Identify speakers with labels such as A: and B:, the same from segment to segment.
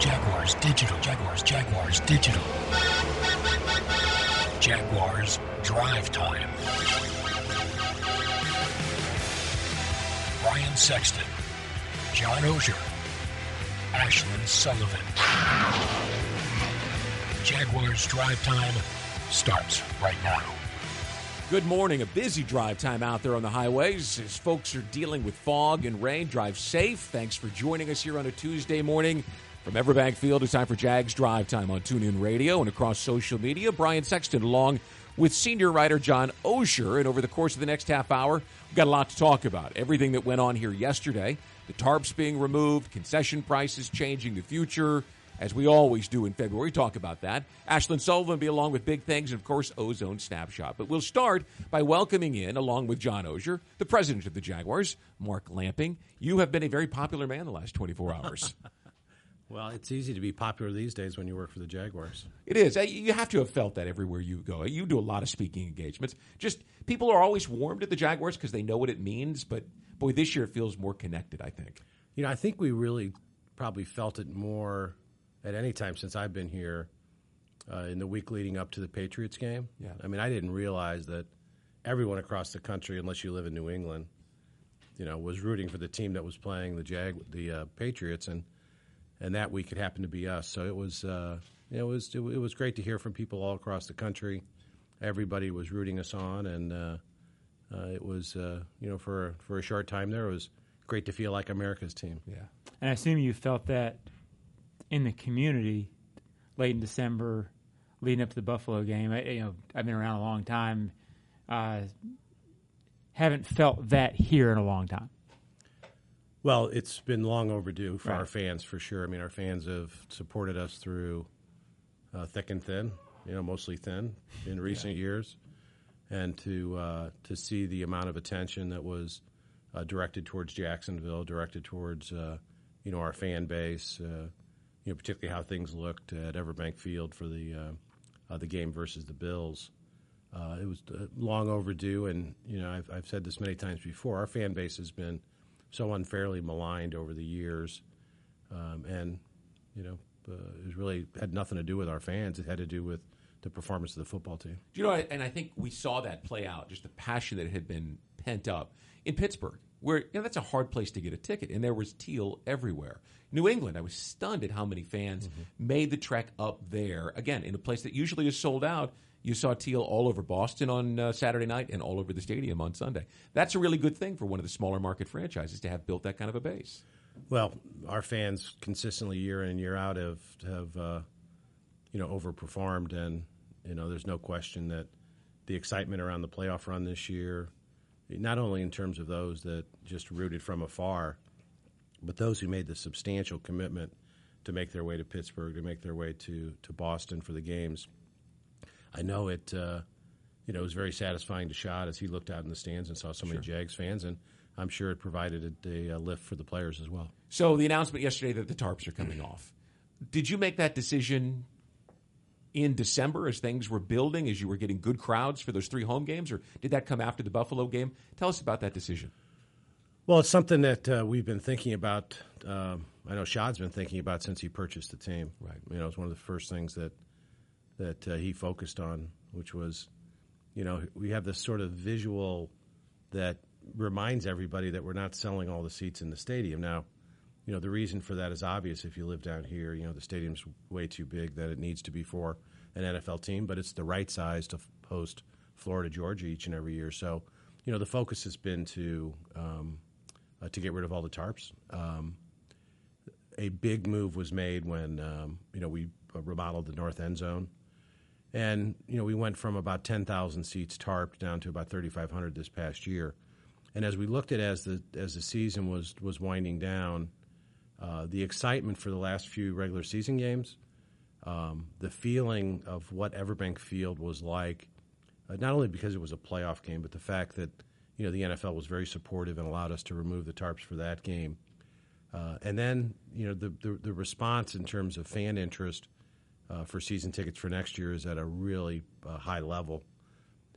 A: Jaguars Digital. Jaguars, Jaguars Digital. Jaguars Drive Time. Brian Sexton. John Oehser. Ashlyn Sullivan. Jaguars Drive Time starts right now.
B: Good morning. A busy drive time out there on the highways as folks are dealing with fog and rain. Drive safe. Thanks for joining us here on a Tuesday morning from Everbank Field. It's time for Jags Drive Time on TuneIn Radio and across social media. Brian Sexton along with senior writer John Oehser. And over the course of the next half hour, we've got a lot to talk about. Everything that went on here yesterday, the tarps being removed, concession prices changing, the future as we always do in February. Talk about that. Ashlyn Sullivan be along with big things and, of course, Ozone Snapshot. But we'll start by welcoming in, along with John Oehser, the president of the Jaguars, Mark Lamping. You have been a very popular man the last 24 hours.
C: well, it's easy to be popular these days when you work for the Jaguars.
B: It is. You have to have felt that everywhere you go. You do a lot of speaking engagements. Just people are always warm to the Jaguars because they know what it means. But boy, this year it feels more connected, I think.
C: You know, I think we really probably felt it more at any time since I've been here uh, in the week leading up to the Patriots game.
B: Yeah.
C: I mean, I didn't realize that everyone across the country, unless you live in New England, you know, was rooting for the team that was playing the Jag, the uh, Patriots, and and that week it happened to be us. So it was, uh, it was, it, was great to hear from people all across the country. Everybody was rooting us on, and uh, uh, it was, uh, you know, for for a short time there, it was great to feel like America's team.
B: Yeah.
D: And I assume you felt that in the community late in December, leading up to the Buffalo game. I, you know, I've been around a long time. Uh, haven't felt that here in a long time.
C: Well, it's been long overdue for
D: Right.
C: our fans, for sure. I mean, our fans have supported us through uh, thick and thin, you know, mostly thin in recent years, and to uh, to see the amount of attention that was uh, directed towards Jacksonville, directed towards uh, you know our fan base, uh, you know, particularly how things looked at Everbank Field for the uh, uh, the game versus the Bills. Uh, it was uh, long overdue, and you know I've, I've said this many times before. Our fan base has been so unfairly maligned over the years, um, and you know uh, it really had nothing to do with our fans. It had to do with the performance of the football team.
B: Do you know, and I think we saw that play out, just the passion that had been pent up in Pittsburgh, where you know, that's a hard place to get a ticket, and there was teal everywhere. New England, I was stunned at how many fans made the trek up there. Again, in a place that usually is sold out, you saw teal all over Boston on uh, Saturday night and all over the stadium on Sunday. That's a really good thing for one of the smaller market franchises to have built that kind of a base.
C: Well, our fans consistently year in and year out have have uh, you know overperformed, and you know there's no question that the excitement around the playoff run this year, not only in terms of those that just rooted from afar, but those who made the substantial commitment to make their way to Pittsburgh, to make their way to to Boston for the games. I know it. Uh, you know, it was very satisfying to Shad as he looked out in the stands and saw so many Jags fans, and I'm sure it provided a, a lift for the players as well.
B: So the announcement yesterday that the tarps are coming off. Did you make that decision in December as things were building, as you were getting good crowds for those three home games, or did that come after the Buffalo game? Tell us about that decision.
C: Well, it's something that uh, we've been thinking about. Um, I know Shad's been thinking about since he purchased the team.
B: Right.
C: You know, it's one of the first things that that uh, he focused on, which was, you know, we have this sort of visual that reminds everybody that we're not selling all the seats in the stadium. Now, you know, the reason for that is obvious. If you live down here, you know, the stadium's way too big that it needs to be for an NFL team, but it's the right size to host Florida, Georgia each and every year. So, you know, the focus has been to um, uh, to get rid of all the tarps. Um, a big move was made when um, you know we uh, remodeled the north end zone, and you know we went from about ten thousand seats tarped down to about thirty five hundred this past year. And as we looked at as the as the season was was winding down, uh, the excitement for the last few regular season games, um, the feeling of what Everbank Field was like, uh, not only because it was a playoff game, but the fact that you know the NFL was very supportive and allowed us to remove the tarps for that game. Uh, and then you know the, the the response in terms of fan interest uh, for season tickets for next year is at a really uh, high level,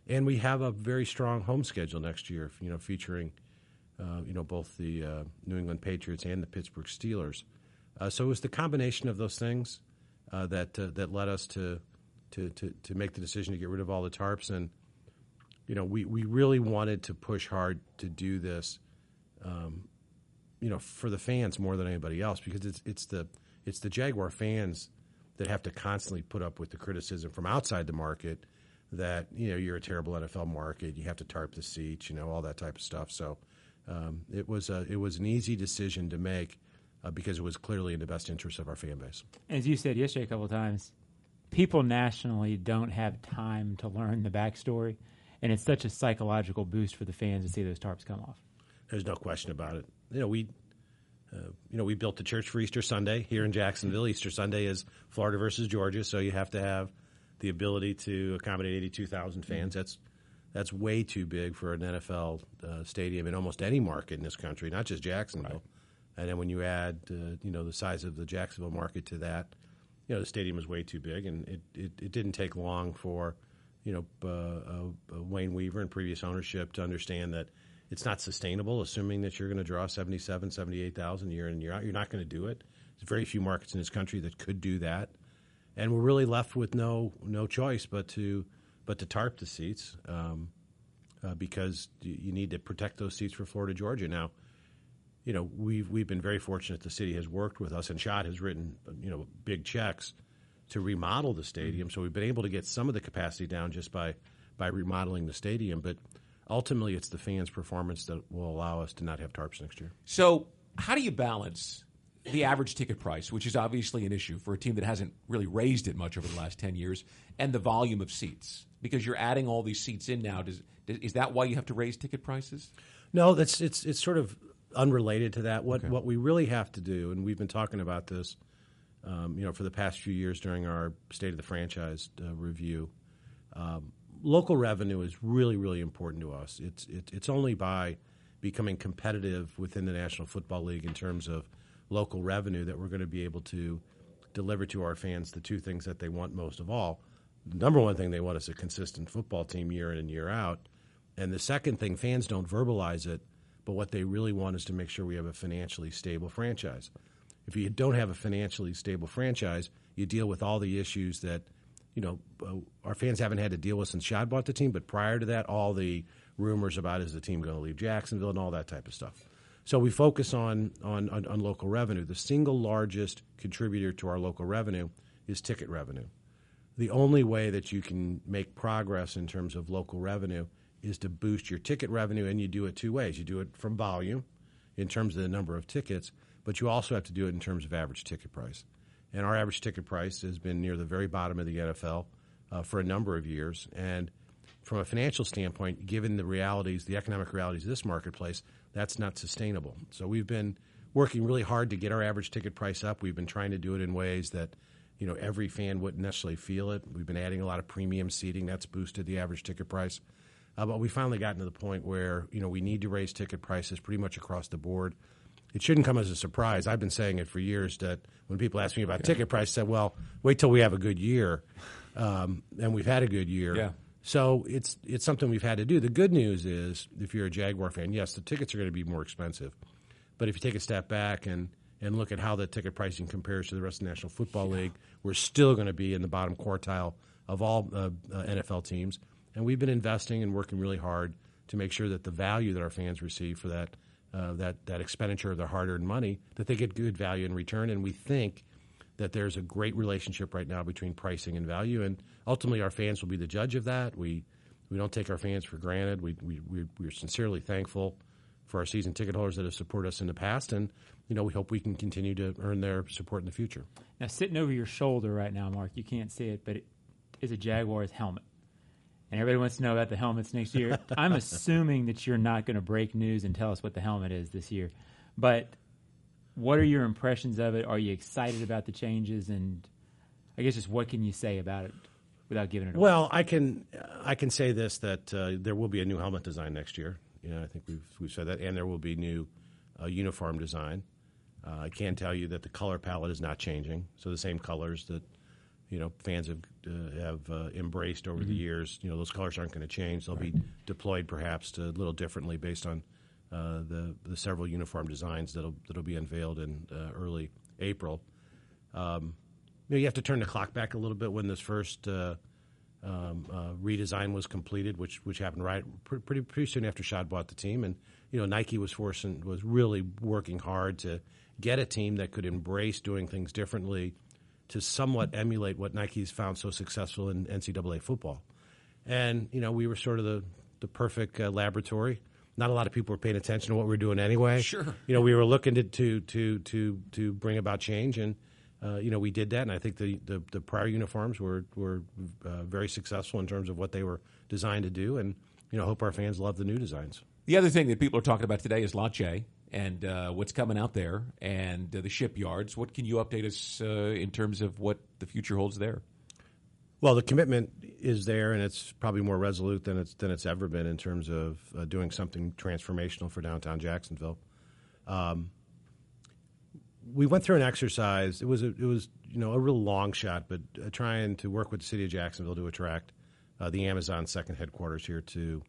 C: and we have a very strong home schedule next year. You know, featuring uh, you know both the uh, New England Patriots and the Pittsburgh Steelers. Uh, so it was the combination of those things uh, that that led us to, to to to make the decision to get rid of all the tarps. And you know, we we really wanted to push hard to do this, um, you know, for the fans more than anybody else because it's it's the it's the Jaguar fans that have to constantly put up with the criticism from outside the market that you know you're a terrible NFL market, you have to tarp the seats, you know, all that type of stuff. So um, it was a, it was an easy decision to make uh, because it was clearly in the best interest of our fan base.
D: As you said yesterday a couple of times, people nationally don't have time to learn the backstory, and it's such a psychological boost for the fans to see those tarps come off.
C: There's no question about it. You know, we uh, you know, we built the church for Easter Sunday here in Jacksonville. Easter Sunday is Florida versus Georgia, so you have to have the ability to accommodate 82,000 fans. That's that's way too big for an NFL uh, stadium in almost any market in this country, not just Jacksonville. Right. And then when you add, uh, you know, the size of the Jacksonville market to that, you know, the stadium is way too big, and it, it, it didn't take long for, you know, uh, uh Wayne Weaver and previous ownership to understand that it's not sustainable, assuming that you're going to draw 77, 78,000 year in and year out. You're not going to do it. There's very few markets in this country that could do that, and we're really left with no no choice but to but to tarp the seats um, uh, because you need to protect those seats for Florida Georgia. Now, you know we've we've been very fortunate. The city has worked with us, and Shad has written you know big checks to remodel the stadium. So we've been able to get some of the capacity down just by by remodeling the stadium, but ultimately it's the fans' performance that will allow us to not have tarps next year.
B: So, how do you balance the average ticket price, which is obviously an issue for a team that hasn't really raised it much over the last 10 years, and the volume of seats? Because you're adding all these seats in now. Does, is that why you have to raise ticket prices?
C: No, that's it's it's sort of unrelated to that. What okay. what we really have to do, and we've been talking about this, um, you know, for the past few years during our state of the franchise uh, review. Um, local revenue is really really important to us. It's it, it's only by becoming competitive within the National Football League in terms of local revenue that we're going to be able to deliver to our fans the two things that they want most of all. The number one thing they want is a consistent football team year in and year out. And the second thing, fans don't verbalize it, but what they really want is to make sure we have a financially stable franchise. If you don't have a financially stable franchise, you deal with all the issues that, you know, uh, our fans haven't had to deal with since Shad bought the team, but prior to that, all the rumors about is the team going to leave Jacksonville and all that type of stuff. So we focus on, on, on, on local revenue. The single largest contributor to our local revenue is ticket revenue. The only way that you can make progress in terms of local revenue is to boost your ticket revenue, and you do it two ways. You do it from volume, in terms of the number of tickets, but you also have to do it in terms of average ticket price. And our average ticket price has been near the very bottom of the NFL uh, for a number of years. And from a financial standpoint, given the realities, the economic realities of this marketplace, that's not sustainable. So we've been working really hard to get our average ticket price up. We've been trying to do it in ways that you know every fan wouldn't necessarily feel it. We've been adding a lot of premium seating that's boosted the average ticket price. Uh, but we finally gotten to the point where you know we need to raise ticket prices pretty much across the board. It shouldn't come as a surprise. I've been saying it for years that when people ask me about yeah. ticket price, I said, "Well, wait till we have a good year," um, and we've had a good year.
B: Yeah.
C: So it's it's something we've had to do. The good news is, if you're a Jaguar fan, yes, the tickets are going to be more expensive. But if you take a step back and and look at how the ticket pricing compares to the rest of the National Football yeah. League, we're still going to be in the bottom quartile of all uh, uh, NFL teams. And we've been investing and working really hard to make sure that the value that our fans receive for that uh, that that expenditure of their hard-earned money, that they get good value in return. And we think that there's a great relationship right now between pricing and value, and ultimately our fans will be the judge of that. We we don't take our fans for granted. We we we're sincerely thankful for our season ticket holders that have supported us in the past, and you know we hope we can continue to earn their support in the future.
D: Now, sitting over your shoulder right now, Mark, you can't see it, but it is a Jaguars helmet. And everybody wants to know about the helmets next year. I'm assuming that you're not going to break news and tell us what the helmet is this year. But what are your impressions of it? Are you excited about the changes? And I guess just what can you say about it without giving it away?
C: Well, I can I can say this that uh, there will be a new helmet design next year. You know, I think we've we've said that, and there will be new uh, uniform design. Uh, I can tell you that the color palette is not changing, so the same colors that you know fans have uh, have uh, embraced over mm-hmm. the years. You know, those colors aren't going to change. They'll right. be deployed perhaps a little differently based on uh, the the several uniform designs that'll that'll be unveiled in uh, early April. Um, you, know, you have to turn the clock back a little bit when this first uh, um, uh, redesign was completed, which which happened right pretty pretty soon after Shad bought the team, and you know Nike was forcing was really working hard to get a team that could embrace doing things differently, to somewhat emulate what Nike's found so successful in NCAA football, and you know we were sort of the the perfect uh, laboratory. Not a lot of people were paying attention to what we were doing anyway.
B: Sure,
C: you know we were looking to to to to, to bring about change and uh, you know, we did that, and I think the, the, the prior uniforms were were uh, very successful in terms of what they were designed to do, and you know, hope our fans love the new designs.
B: The other thing that people are talking about today is J and uh, what's coming out there, and uh, the shipyards. What can you update us uh, in terms of what the future holds there?
C: Well, the commitment is there, and it's probably more resolute than it's than it's ever been in terms of uh, doing something transformational for downtown Jacksonville. Um, we went through an exercise. It was a, it was you know a real long shot, but uh, trying to work with the city of Jacksonville to attract uh, the Amazon second headquarters here to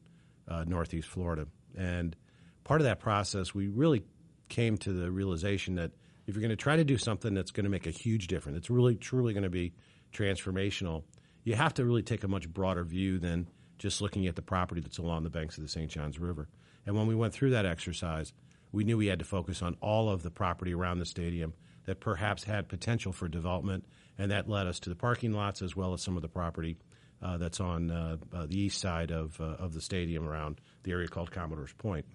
C: Northeast Florida. And part of that process, we really came to the realization that if you're going to try to do something that's going to make a huge difference, it's really truly going to be transformational. You have to really take a much broader view than just looking at the property that's along the banks of the St. Johns River. And when we went through that exercise, we knew we had to focus on all of the property around the stadium that perhaps had potential for development, and that led us to the parking lots as well as some of the property uh, that's on uh, uh, the east side of uh, of the stadium around the area called Commodore's Point.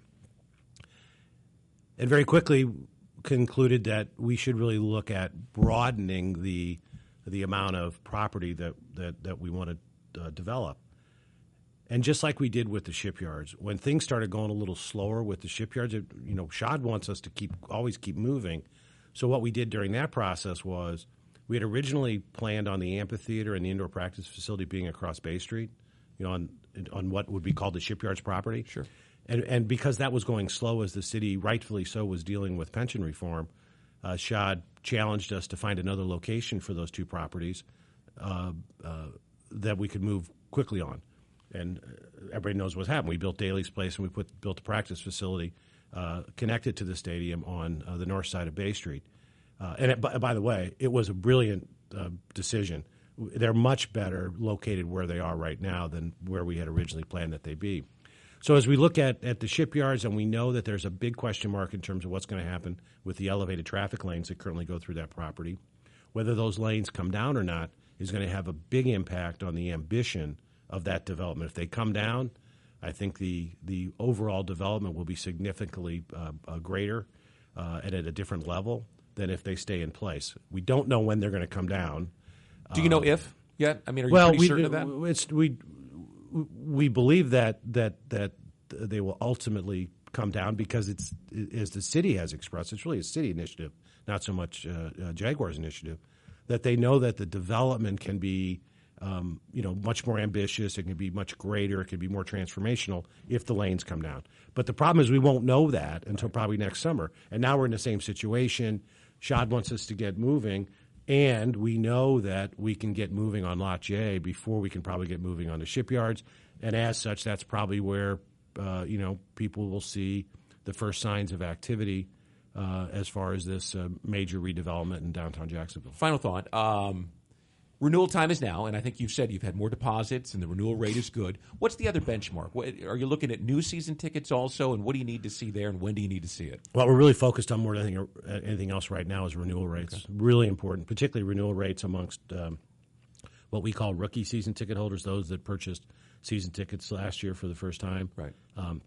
C: And very quickly concluded that we should really look at broadening the the amount of property that that, that we want to uh, develop. And just like we did with the shipyards, when things started going a little slower with the shipyards, it, you know, Shad wants us to keep always keep moving. So what we did during that process was we had originally planned on the amphitheater and the indoor practice facility being across Bay Street, you know, on on what would be called the shipyards property.
B: Sure.
C: And and because that was going slow, as the city rightfully so was dealing with pension reform, uh, Shad challenged us to find another location for those two properties uh, uh, that we could move quickly on and uh, everybody knows what's happened. We built Daly's Place and we put built a practice facility uh, connected to the stadium on uh, the north side of Bay Street. And it, by, by, the way, it was a brilliant decision. They're much better located where they are right now than where we had originally planned that they be. So as we look at, at the shipyards, and we know that there's a big question mark in terms of what's going to happen with the elevated traffic lanes that currently go through that property, whether those lanes come down or not is going to have a big impact on the ambition of that development. If they come down, I think the the overall development will be significantly uh, uh, greater uh, and at a different level than if they stay in place. We don't know when they're going to come down.
B: Do you know if yet? I mean, are you
C: well,
B: pretty
C: we,
B: certain of that?
C: It's, we we believe that that that they will ultimately come down because it's as the city has expressed, it's really a city initiative, not so much uh, uh, Jaguars initiative. That they know that the development can be um, you know, much more ambitious. It can be much greater. It can be more transformational if the lanes come down. But the problem is we won't know that until probably next summer. And now we're in the same situation. Shad wants us to get moving, and we know that we can get moving on Lot J before we can probably get moving on the shipyards. And as such, that's probably where uh, you know people will see the first signs of activity uh, as far as this uh, major redevelopment in downtown Jacksonville.
B: Final thought. Um, renewal time is now, and I think you've said you've had more deposits and the renewal rate is good. What's the other benchmark? What, are you looking at new season tickets also, and what do you need to see there, and when do you need to see it?
C: Well, we're really focused on more than anything, anything else right now is renewal rates. Okay. Really important, particularly renewal rates amongst um, what we call rookie season ticket holders, those that purchased season tickets last year for the first time.
B: Right. Um,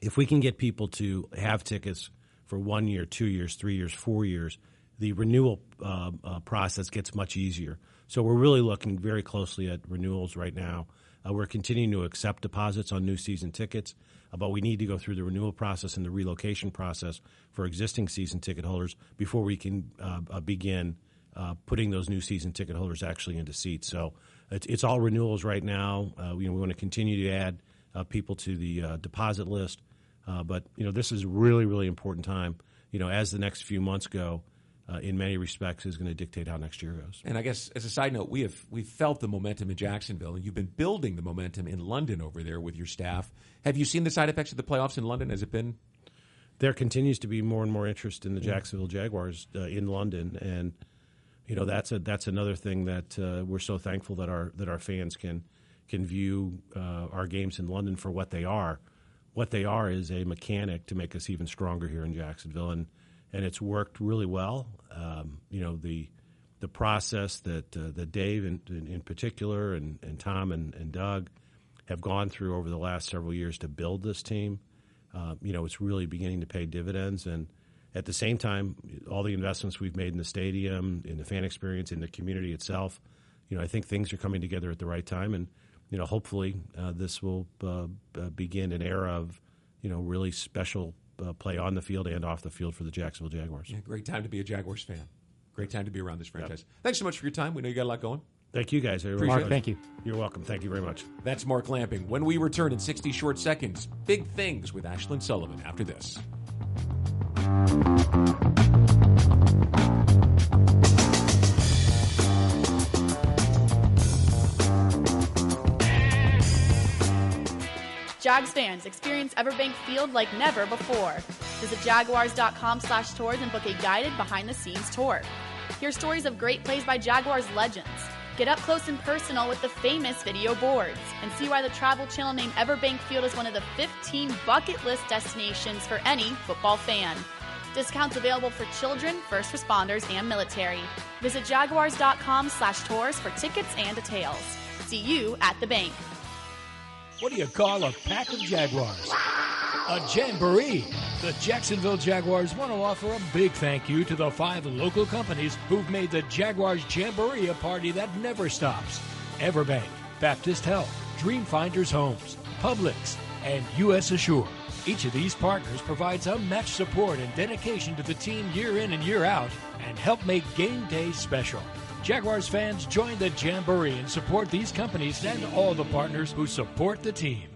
C: if we can get people to have tickets for one year, two years, three years, four years, the renewal uh, uh, process gets much easier. So we're really looking very closely at renewals right now. Uh, we're continuing to accept deposits on new season tickets, uh, but we need to go through the renewal process and the relocation process for existing season ticket holders before we can uh, uh begin uh, putting those new season ticket holders actually into seats. So it's, it's all renewals right now. Uh, we, we want to continue to add people to the deposit list, but you know this is really really important time. You know as the next few months go uh, in many respects is going to dictate how next year goes.
B: And I guess as a side note, we have we've felt the momentum in Jacksonville, and you've been building the momentum in London over there with your staff. Have you seen the side effects of the playoffs in London? Has it been
C: there continues to be more and more interest in the Jacksonville Jaguars uh, in London, and you know that's a that's another thing that uh, we're so thankful that our that our fans can can view uh, our games in London for what they are. What they are is a mechanic to make us even stronger here in Jacksonville, and and it's worked really well. Um, you know the the process that uh, that Dave in, in, in particular and, and Tom and, and Doug have gone through over the last several years to build this team. Uh, you know, it's really beginning to pay dividends, and at the same time, all the investments we've made in the stadium, in the fan experience, in the community itself. You know, I think things are coming together at the right time, and you know, hopefully, uh, this will uh, begin an era of you know really special uh, play on the field and off the field for the Jacksonville Jaguars.
B: Yeah, great time to be a Jaguars fan. Great time to be around this franchise. Yep. Thanks so much for your time. We know you got a lot going.
C: Thank you, guys.
D: I appreciate Mark, it. thank you.
C: You're welcome. Thank you very much.
B: That's Mark Lamping. When we return in 60 short seconds, big things with Ashlyn Sullivan after this.
E: Jags fans, experience Everbank Field like never before. Visit jaguars.com slash tours and book a guided behind-the-scenes tour. Hear stories of great plays by Jaguars legends. Get up close and personal with the famous video boards and see why the Travel Channel named Everbank Field is one of the 15 bucket list destinations for any football fan. Discounts available for children, first responders, and military. Visit jaguars.com slash tours for tickets and details. See you at the bank.
A: What do you call a pack of Jaguars? A jamboree. The Jacksonville Jaguars want to offer a big thank you to the five local companies who've made the Jaguars Jamboree a party that never stops. Everbank, Baptist Health, Dreamfinders Homes, Publix, and U.S. Assure. Each of these partners provides unmatched support and dedication to the team year in and year out and help make game day special. Jaguars fans join the Jamboree and support these companies and all the partners who support the team.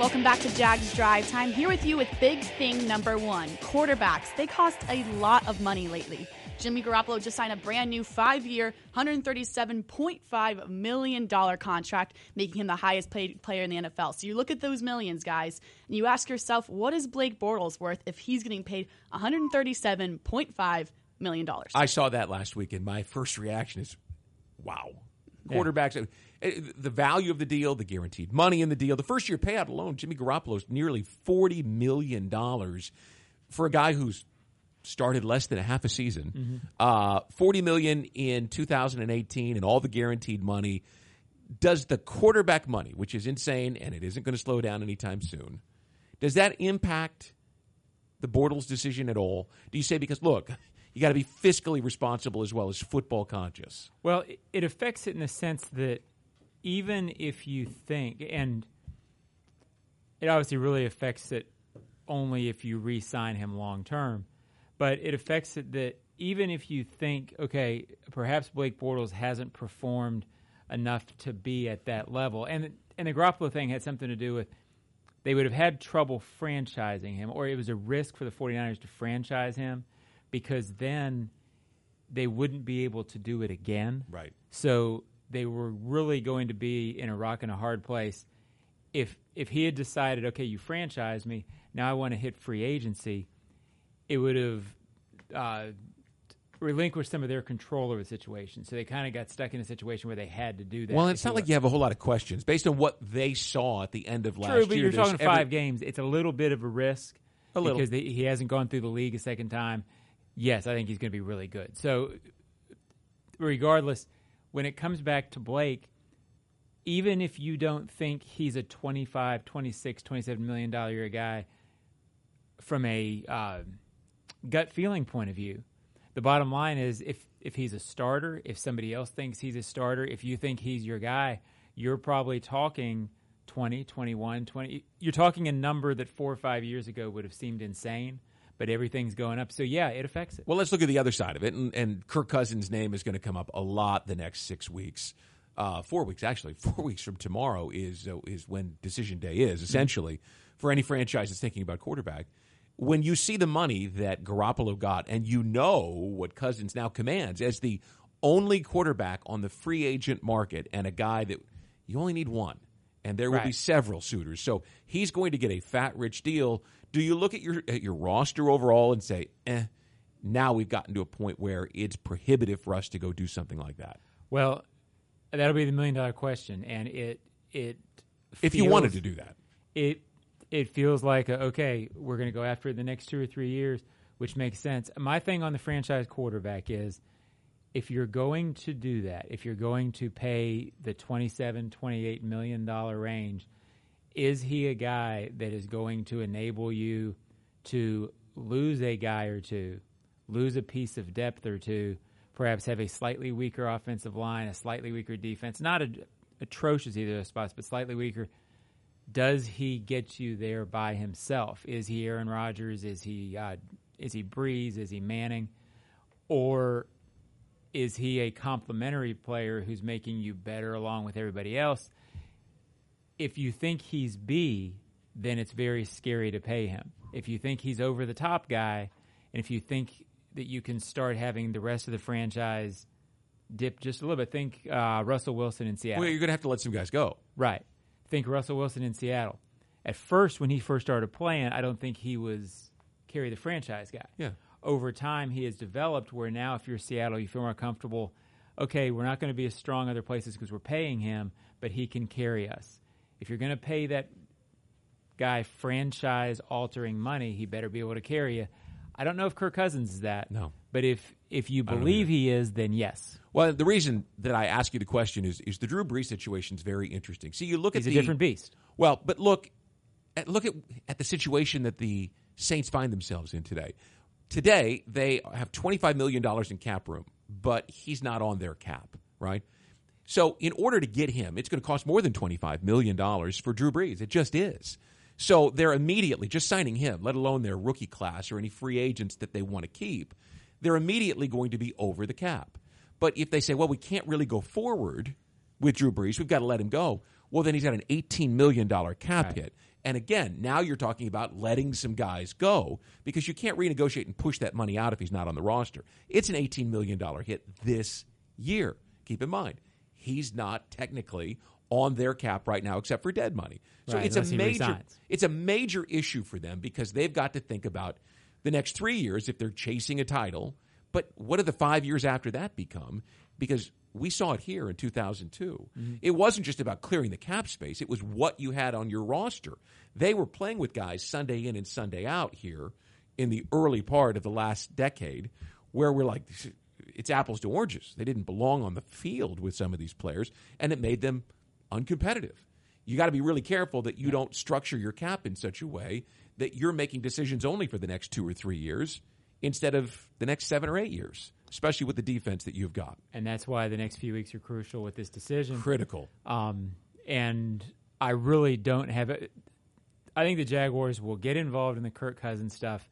E: Welcome back to Jags Drive Time. Here with you with big thing number one quarterbacks. They cost a lot of money lately. Jimmy Garoppolo just signed a brand new five year, $137.5 million contract, making him the highest paid player in the NFL. So you look at those millions, guys, and you ask yourself, what is Blake Bortles worth if he's getting paid $137.5 million?
B: I saw that last week, and my first reaction is, wow. Quarterbacks. Yeah Eh, the value of the deal, the guaranteed money in the deal, the first year payout alone, Jimmy Garoppolo is nearly $40 million for a guy who's started less than a half a season. Mm-hmm. Uh, 40 million in 2018 and all the guaranteed money. Does the quarterback money, which is insane and it isn't going to slow down anytime soon, does that impact the Bortles decision at all? Do you say because look, you got to be fiscally responsible as well as football conscious?
D: Well, it affects it in the sense that even if you think, and it obviously really affects it only if you re sign him long term, but it affects it that even if you think, okay, perhaps Blake Bortles hasn't performed enough to be at that level, and, and the Garoppolo thing had something to do with they would have had trouble franchising him, or it was a risk for the 49ers to franchise him because then they wouldn't be able to do it again.
B: Right.
D: So they were really going to be in a rock and a hard place. If if he had decided, okay, you franchise me, now I want to hit free agency, it would have uh, relinquished some of their control over the situation. So they kind of got stuck in a situation where they had to do that.
B: Well, it's not like you have a whole lot of questions based on what they saw at the end of last
D: True, but
B: year.
D: you're talking five games. It's a little bit of a risk
B: a little.
D: because they, he hasn't gone through the league a second time. Yes, I think he's going to be really good. So, regardless, when it comes back to Blake, even if you don't think he's a 25, 26, 27 million dollar year guy from a uh, gut feeling point of view, the bottom line is if if he's a starter, if somebody else thinks he's a starter, if you think he's your guy, you're probably talking 20, 21, 20. You're talking a number that 4 or 5 years ago would have seemed insane but everything's going up. So yeah, it affects it.
B: Well, let's look at the other side of it, and, and Kirk Cousins' name is going to come up a lot the next six weeks. Uh, four weeks actually. Four weeks from tomorrow is uh, is when decision day is essentially for any franchise that's thinking about quarterback. When you see the money that Garoppolo got, and you know what Cousins now commands as the only quarterback on the free agent market, and a guy that You only need one, and there will be several suitors. So he's going to get a fat, rich deal. Do you look at your at your roster overall and say, "Eh"? Now we've gotten to a point where it's prohibitive for us to go do something like that.
D: Well, that'll be the million dollar question, and it it
B: If you wanted to do that,
D: it it feels like uh, okay, we're going to go after it the next two or three years, which makes sense. My thing on the franchise quarterback is if you're going to do that, if you're going to pay the 27, 28 million dollar range, is he a guy that is going to enable you to lose a guy or two, lose a piece of depth or two, perhaps have a slightly weaker offensive line, a slightly weaker defense, not a, atrocious either of those spots, but slightly weaker does he get you there by himself? Is he Aaron Rodgers? Is he uh, is he Brees? Is he Manning? Or is he a complementary player who's making you better along with everybody else? If you think he's B, then it's very scary to pay him. If you think he's over the top guy, and if you think that you can start having the rest of the franchise dip just a little bit, think uh, Russell Wilson in Seattle.
B: well, you're going to have to let some guys go.
D: Right. Think Russell Wilson in Seattle. At first, when he first started playing, I don't think he was carry the franchise guy.
B: Yeah.
D: Over time, he has developed where now, if you're Seattle, you feel more comfortable. Okay, we're not going to be as strong other places because we're paying him, but he can carry us. If you're going to pay that guy franchise altering money, he better be able to carry you. I don't know if Kirk Cousins is that.
B: No.
D: But if if you believe he is, then yes.
B: Well, the reason that I ask you the question is is the Drew Brees situation is very interesting. See, you look
D: He's
B: at
D: a
B: the,
D: different beast.
B: Well, but look at look at at the situation that the Saints find themselves in today. Today, they have twenty five million dollars in cap room, but he's not on their cap, right? So, in order to get him, it's going to cost more than twenty five million dollars for Drew Brees. It just is. So they're immediately just signing him, let alone their rookie class or any free agents that they want to keep. They're immediately going to be over the cap. But if they say, well, we can't really go forward with Drew Brees, we've got to let him go. Well, then he's got an $18 million cap hit. And again, now you're talking about letting some guys go because you can't renegotiate and push that money out if he's not on the roster. It's an $18 million hit this year. Keep in mind, he's not technically on their cap right now except for dead money. So
D: Right,
B: it's a major it's a major issue for them because they've got to think about the next three years if they're chasing a title. But what do the five years after that become? Because we saw it here in 2002. Mm-hmm. It wasn't just about clearing the cap space, it was what you had on your roster. They were playing with guys Sunday in and Sunday out here in the early part of the last decade where we're like, it's apples to oranges. They didn't belong on the field with some of these players, and it made them uncompetitive. You got to be really careful that you don't structure your cap in such a way that you're making decisions only for the next two or three years instead of the next seven or eight years, especially with the defense that you've got.
D: And that's why the next few weeks are crucial with this decision.
B: Critical.
D: Um, and I really don't have it. I think the Jaguars will get involved in the Kirk Cousins stuff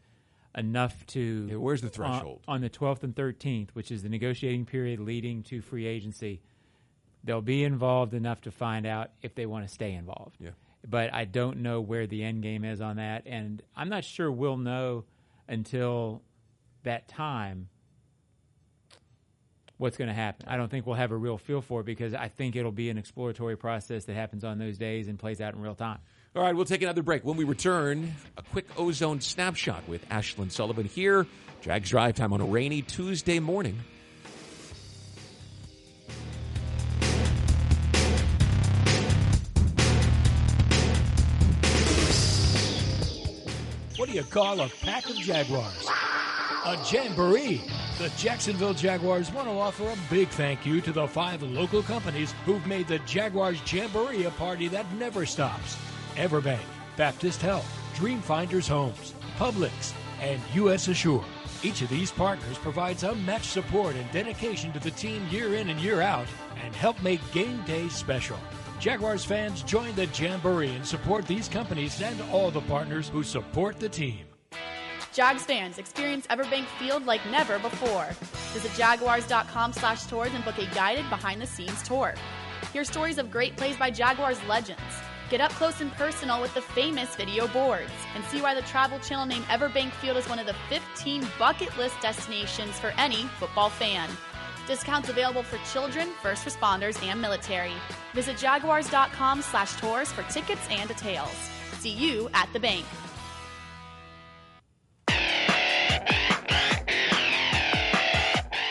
D: enough to.
B: Yeah, where's the threshold?
D: On, the 12th and 13th, which is the negotiating period leading to free agency, they'll be involved enough to find out if they want to stay involved.
B: Yeah.
D: But I don't know where the end game is on that. And I'm not sure we'll know until that time what's going to happen. I don't think we'll have a real feel for it because I think it'll be an exploratory process that happens on those days and plays out in real time.
B: All right, we'll take another break. When we return, a quick ozone snapshot with Ashlyn Sullivan here. Jags Drive Time on a rainy Tuesday morning.
A: Do you call a pack of Jaguars? A jamboree. The Jacksonville Jaguars want to offer a big thank you to the five local companies who've made the Jaguars Jamboree a party that never stops. Everbank, Baptist Health, Dreamfinders Homes, Publix, and U.S. Assure. Each of these partners provides unmatched support and dedication to the team year in and year out and help make game day special. Jaguars fans join the Jamboree and support these companies and all the partners who support the team.
E: Jags fans, experience Everbank Field like never before. Visit jaguars.com slash tours and book a guided behind-the-scenes tour. Hear stories of great plays by Jaguars legends. Get up close and personal with the famous video boards and see why the Travel Channel named Everbank Field as one of the 15 bucket list destinations for any football fan. Discounts available for children, first responders, and military. Visit jaguars.com slash tours for tickets and details. See you at the bank.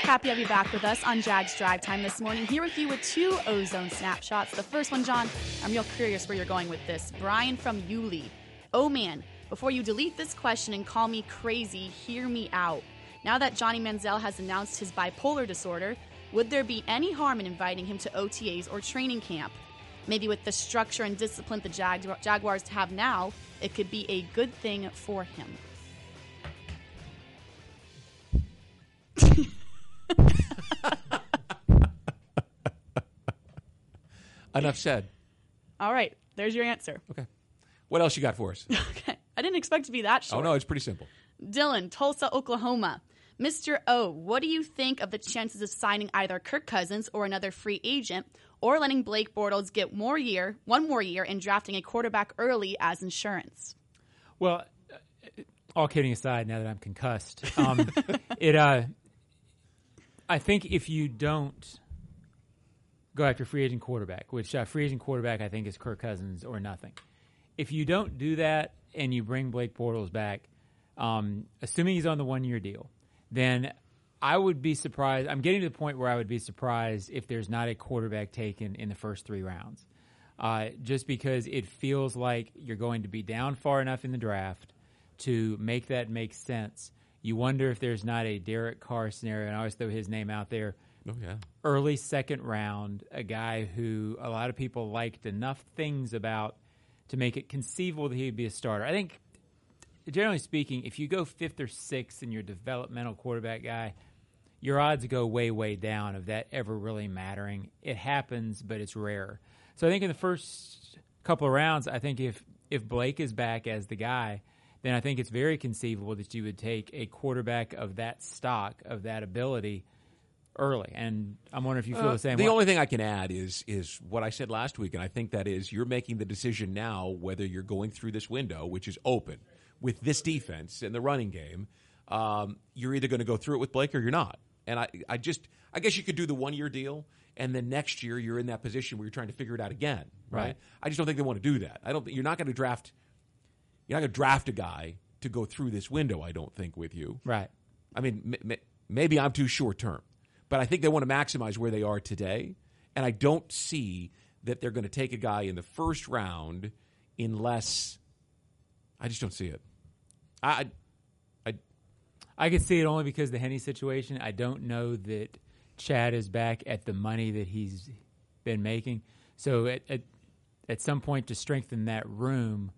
E: Happy to be back with us on Jags Drive Time this morning. Here with you with two ozone snapshots. The first one, John, I'm real curious where you're going with this. Brian from Yulee. Oh man, before you delete this question and call me crazy, hear me out. Now that Johnny Manziel has announced his bipolar disorder, would there be any harm in inviting him to OTAs or training camp? Maybe with the structure and discipline the Jag- Jaguars have now, it could be a good thing for him.
B: Enough said.
E: All right, there's your answer.
B: Okay. What else you got for us?
E: Okay, I didn't expect to be that short.
B: oh no, it's pretty simple.
E: Dylan, Tulsa, Oklahoma. Mr. O, what do you think of the chances of signing either Kirk Cousins or another free agent, or letting Blake Bortles get more year, one more year, and drafting a quarterback early as insurance?
D: Well, uh, all kidding aside, now that I'm concussed, um, it. Uh, I think if you don't go after free agent quarterback, which uh, free agent quarterback I think is Kirk Cousins or nothing. If you don't do that and you bring Blake Bortles back, um, assuming he's on the one year deal, then I would be surprised. I'm getting to the point where I would be surprised if there's not a quarterback taken in the first three rounds. Uh, just because it feels like you're going to be down far enough in the draft to make that make sense. You wonder if there's not a Derek Carr scenario, and I always throw his name out there.
B: Oh yeah.
D: Early second round, a guy who a lot of people liked enough things about to make it conceivable that he'd be a starter. I think, generally speaking, if you go fifth or sixth and you're a developmental quarterback guy, your odds go way, way down of that ever really mattering. It happens, but it's rare. So I think in the first couple of rounds, I think if if Blake is back as the guy, then I think it's very conceivable that you would take a quarterback of that stock, of that ability, early. And I'm wondering if you feel uh, the same
B: the
D: way.
B: only thing I can add is is what I said last week, and I think that is you're making the decision now whether you're going through this window, which is open with this defense and the running game. Um, you're either going to go through it with Blake or you're not. And I, I just, I guess you could do the one year deal, and then next year you're in that position where you're trying to figure it out again, right?
D: Right.
B: I just don't think they want to do that. I don't. think You're not going to draft. You're not going to draft a guy to go through this window. I don't think with you.
D: right.
B: I mean, m- m- maybe I'm too short term, but I think they want to maximize where they are today. And I don't see that they're going to take a guy in the first round unless I just don't see it. I, I,
D: I could see it only because of the Henne situation. I don't know that Chad is back at the money that he's been making. So at at, at some point to strengthen that room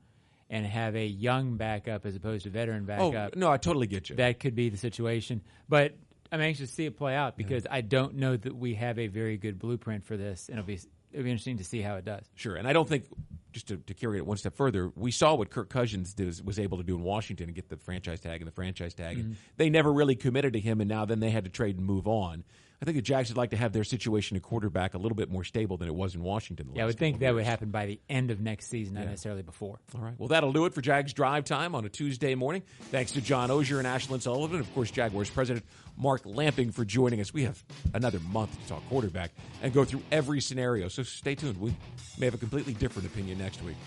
D: and have a young backup as opposed to veteran backup.
B: oh
D: backup,
B: no, I totally get you.
D: that could be the situation. But I'm anxious to see it play out because I don't know that we have a very good blueprint for this, and it'll be it'll be interesting to see how it does.
B: Sure, and I don't think just to, to carry it one step further, we saw what Kirk Cousins did, was able to do in Washington and get the franchise tag and the franchise tag. And mm-hmm. they never really committed to him, and now then they had to trade and move on. I think the Jags would like to have their situation at quarterback a little bit more stable than it was in Washington. The
D: Yeah, I would think that
B: of
D: would happen by the end of next season, not necessarily before.
B: All right. Well, that'll do it for Jags Drive Time on a Tuesday morning. Thanks to John Oehser and Ashlyn Sullivan, and of course, Jaguars President Mark Lamping for joining us. We have another month to talk quarterback and go through every scenario, so stay tuned. We may have a completely different opinion next week.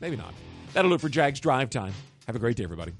B: Maybe not. That'll do it for Jags Drive Time. Have a great day, everybody.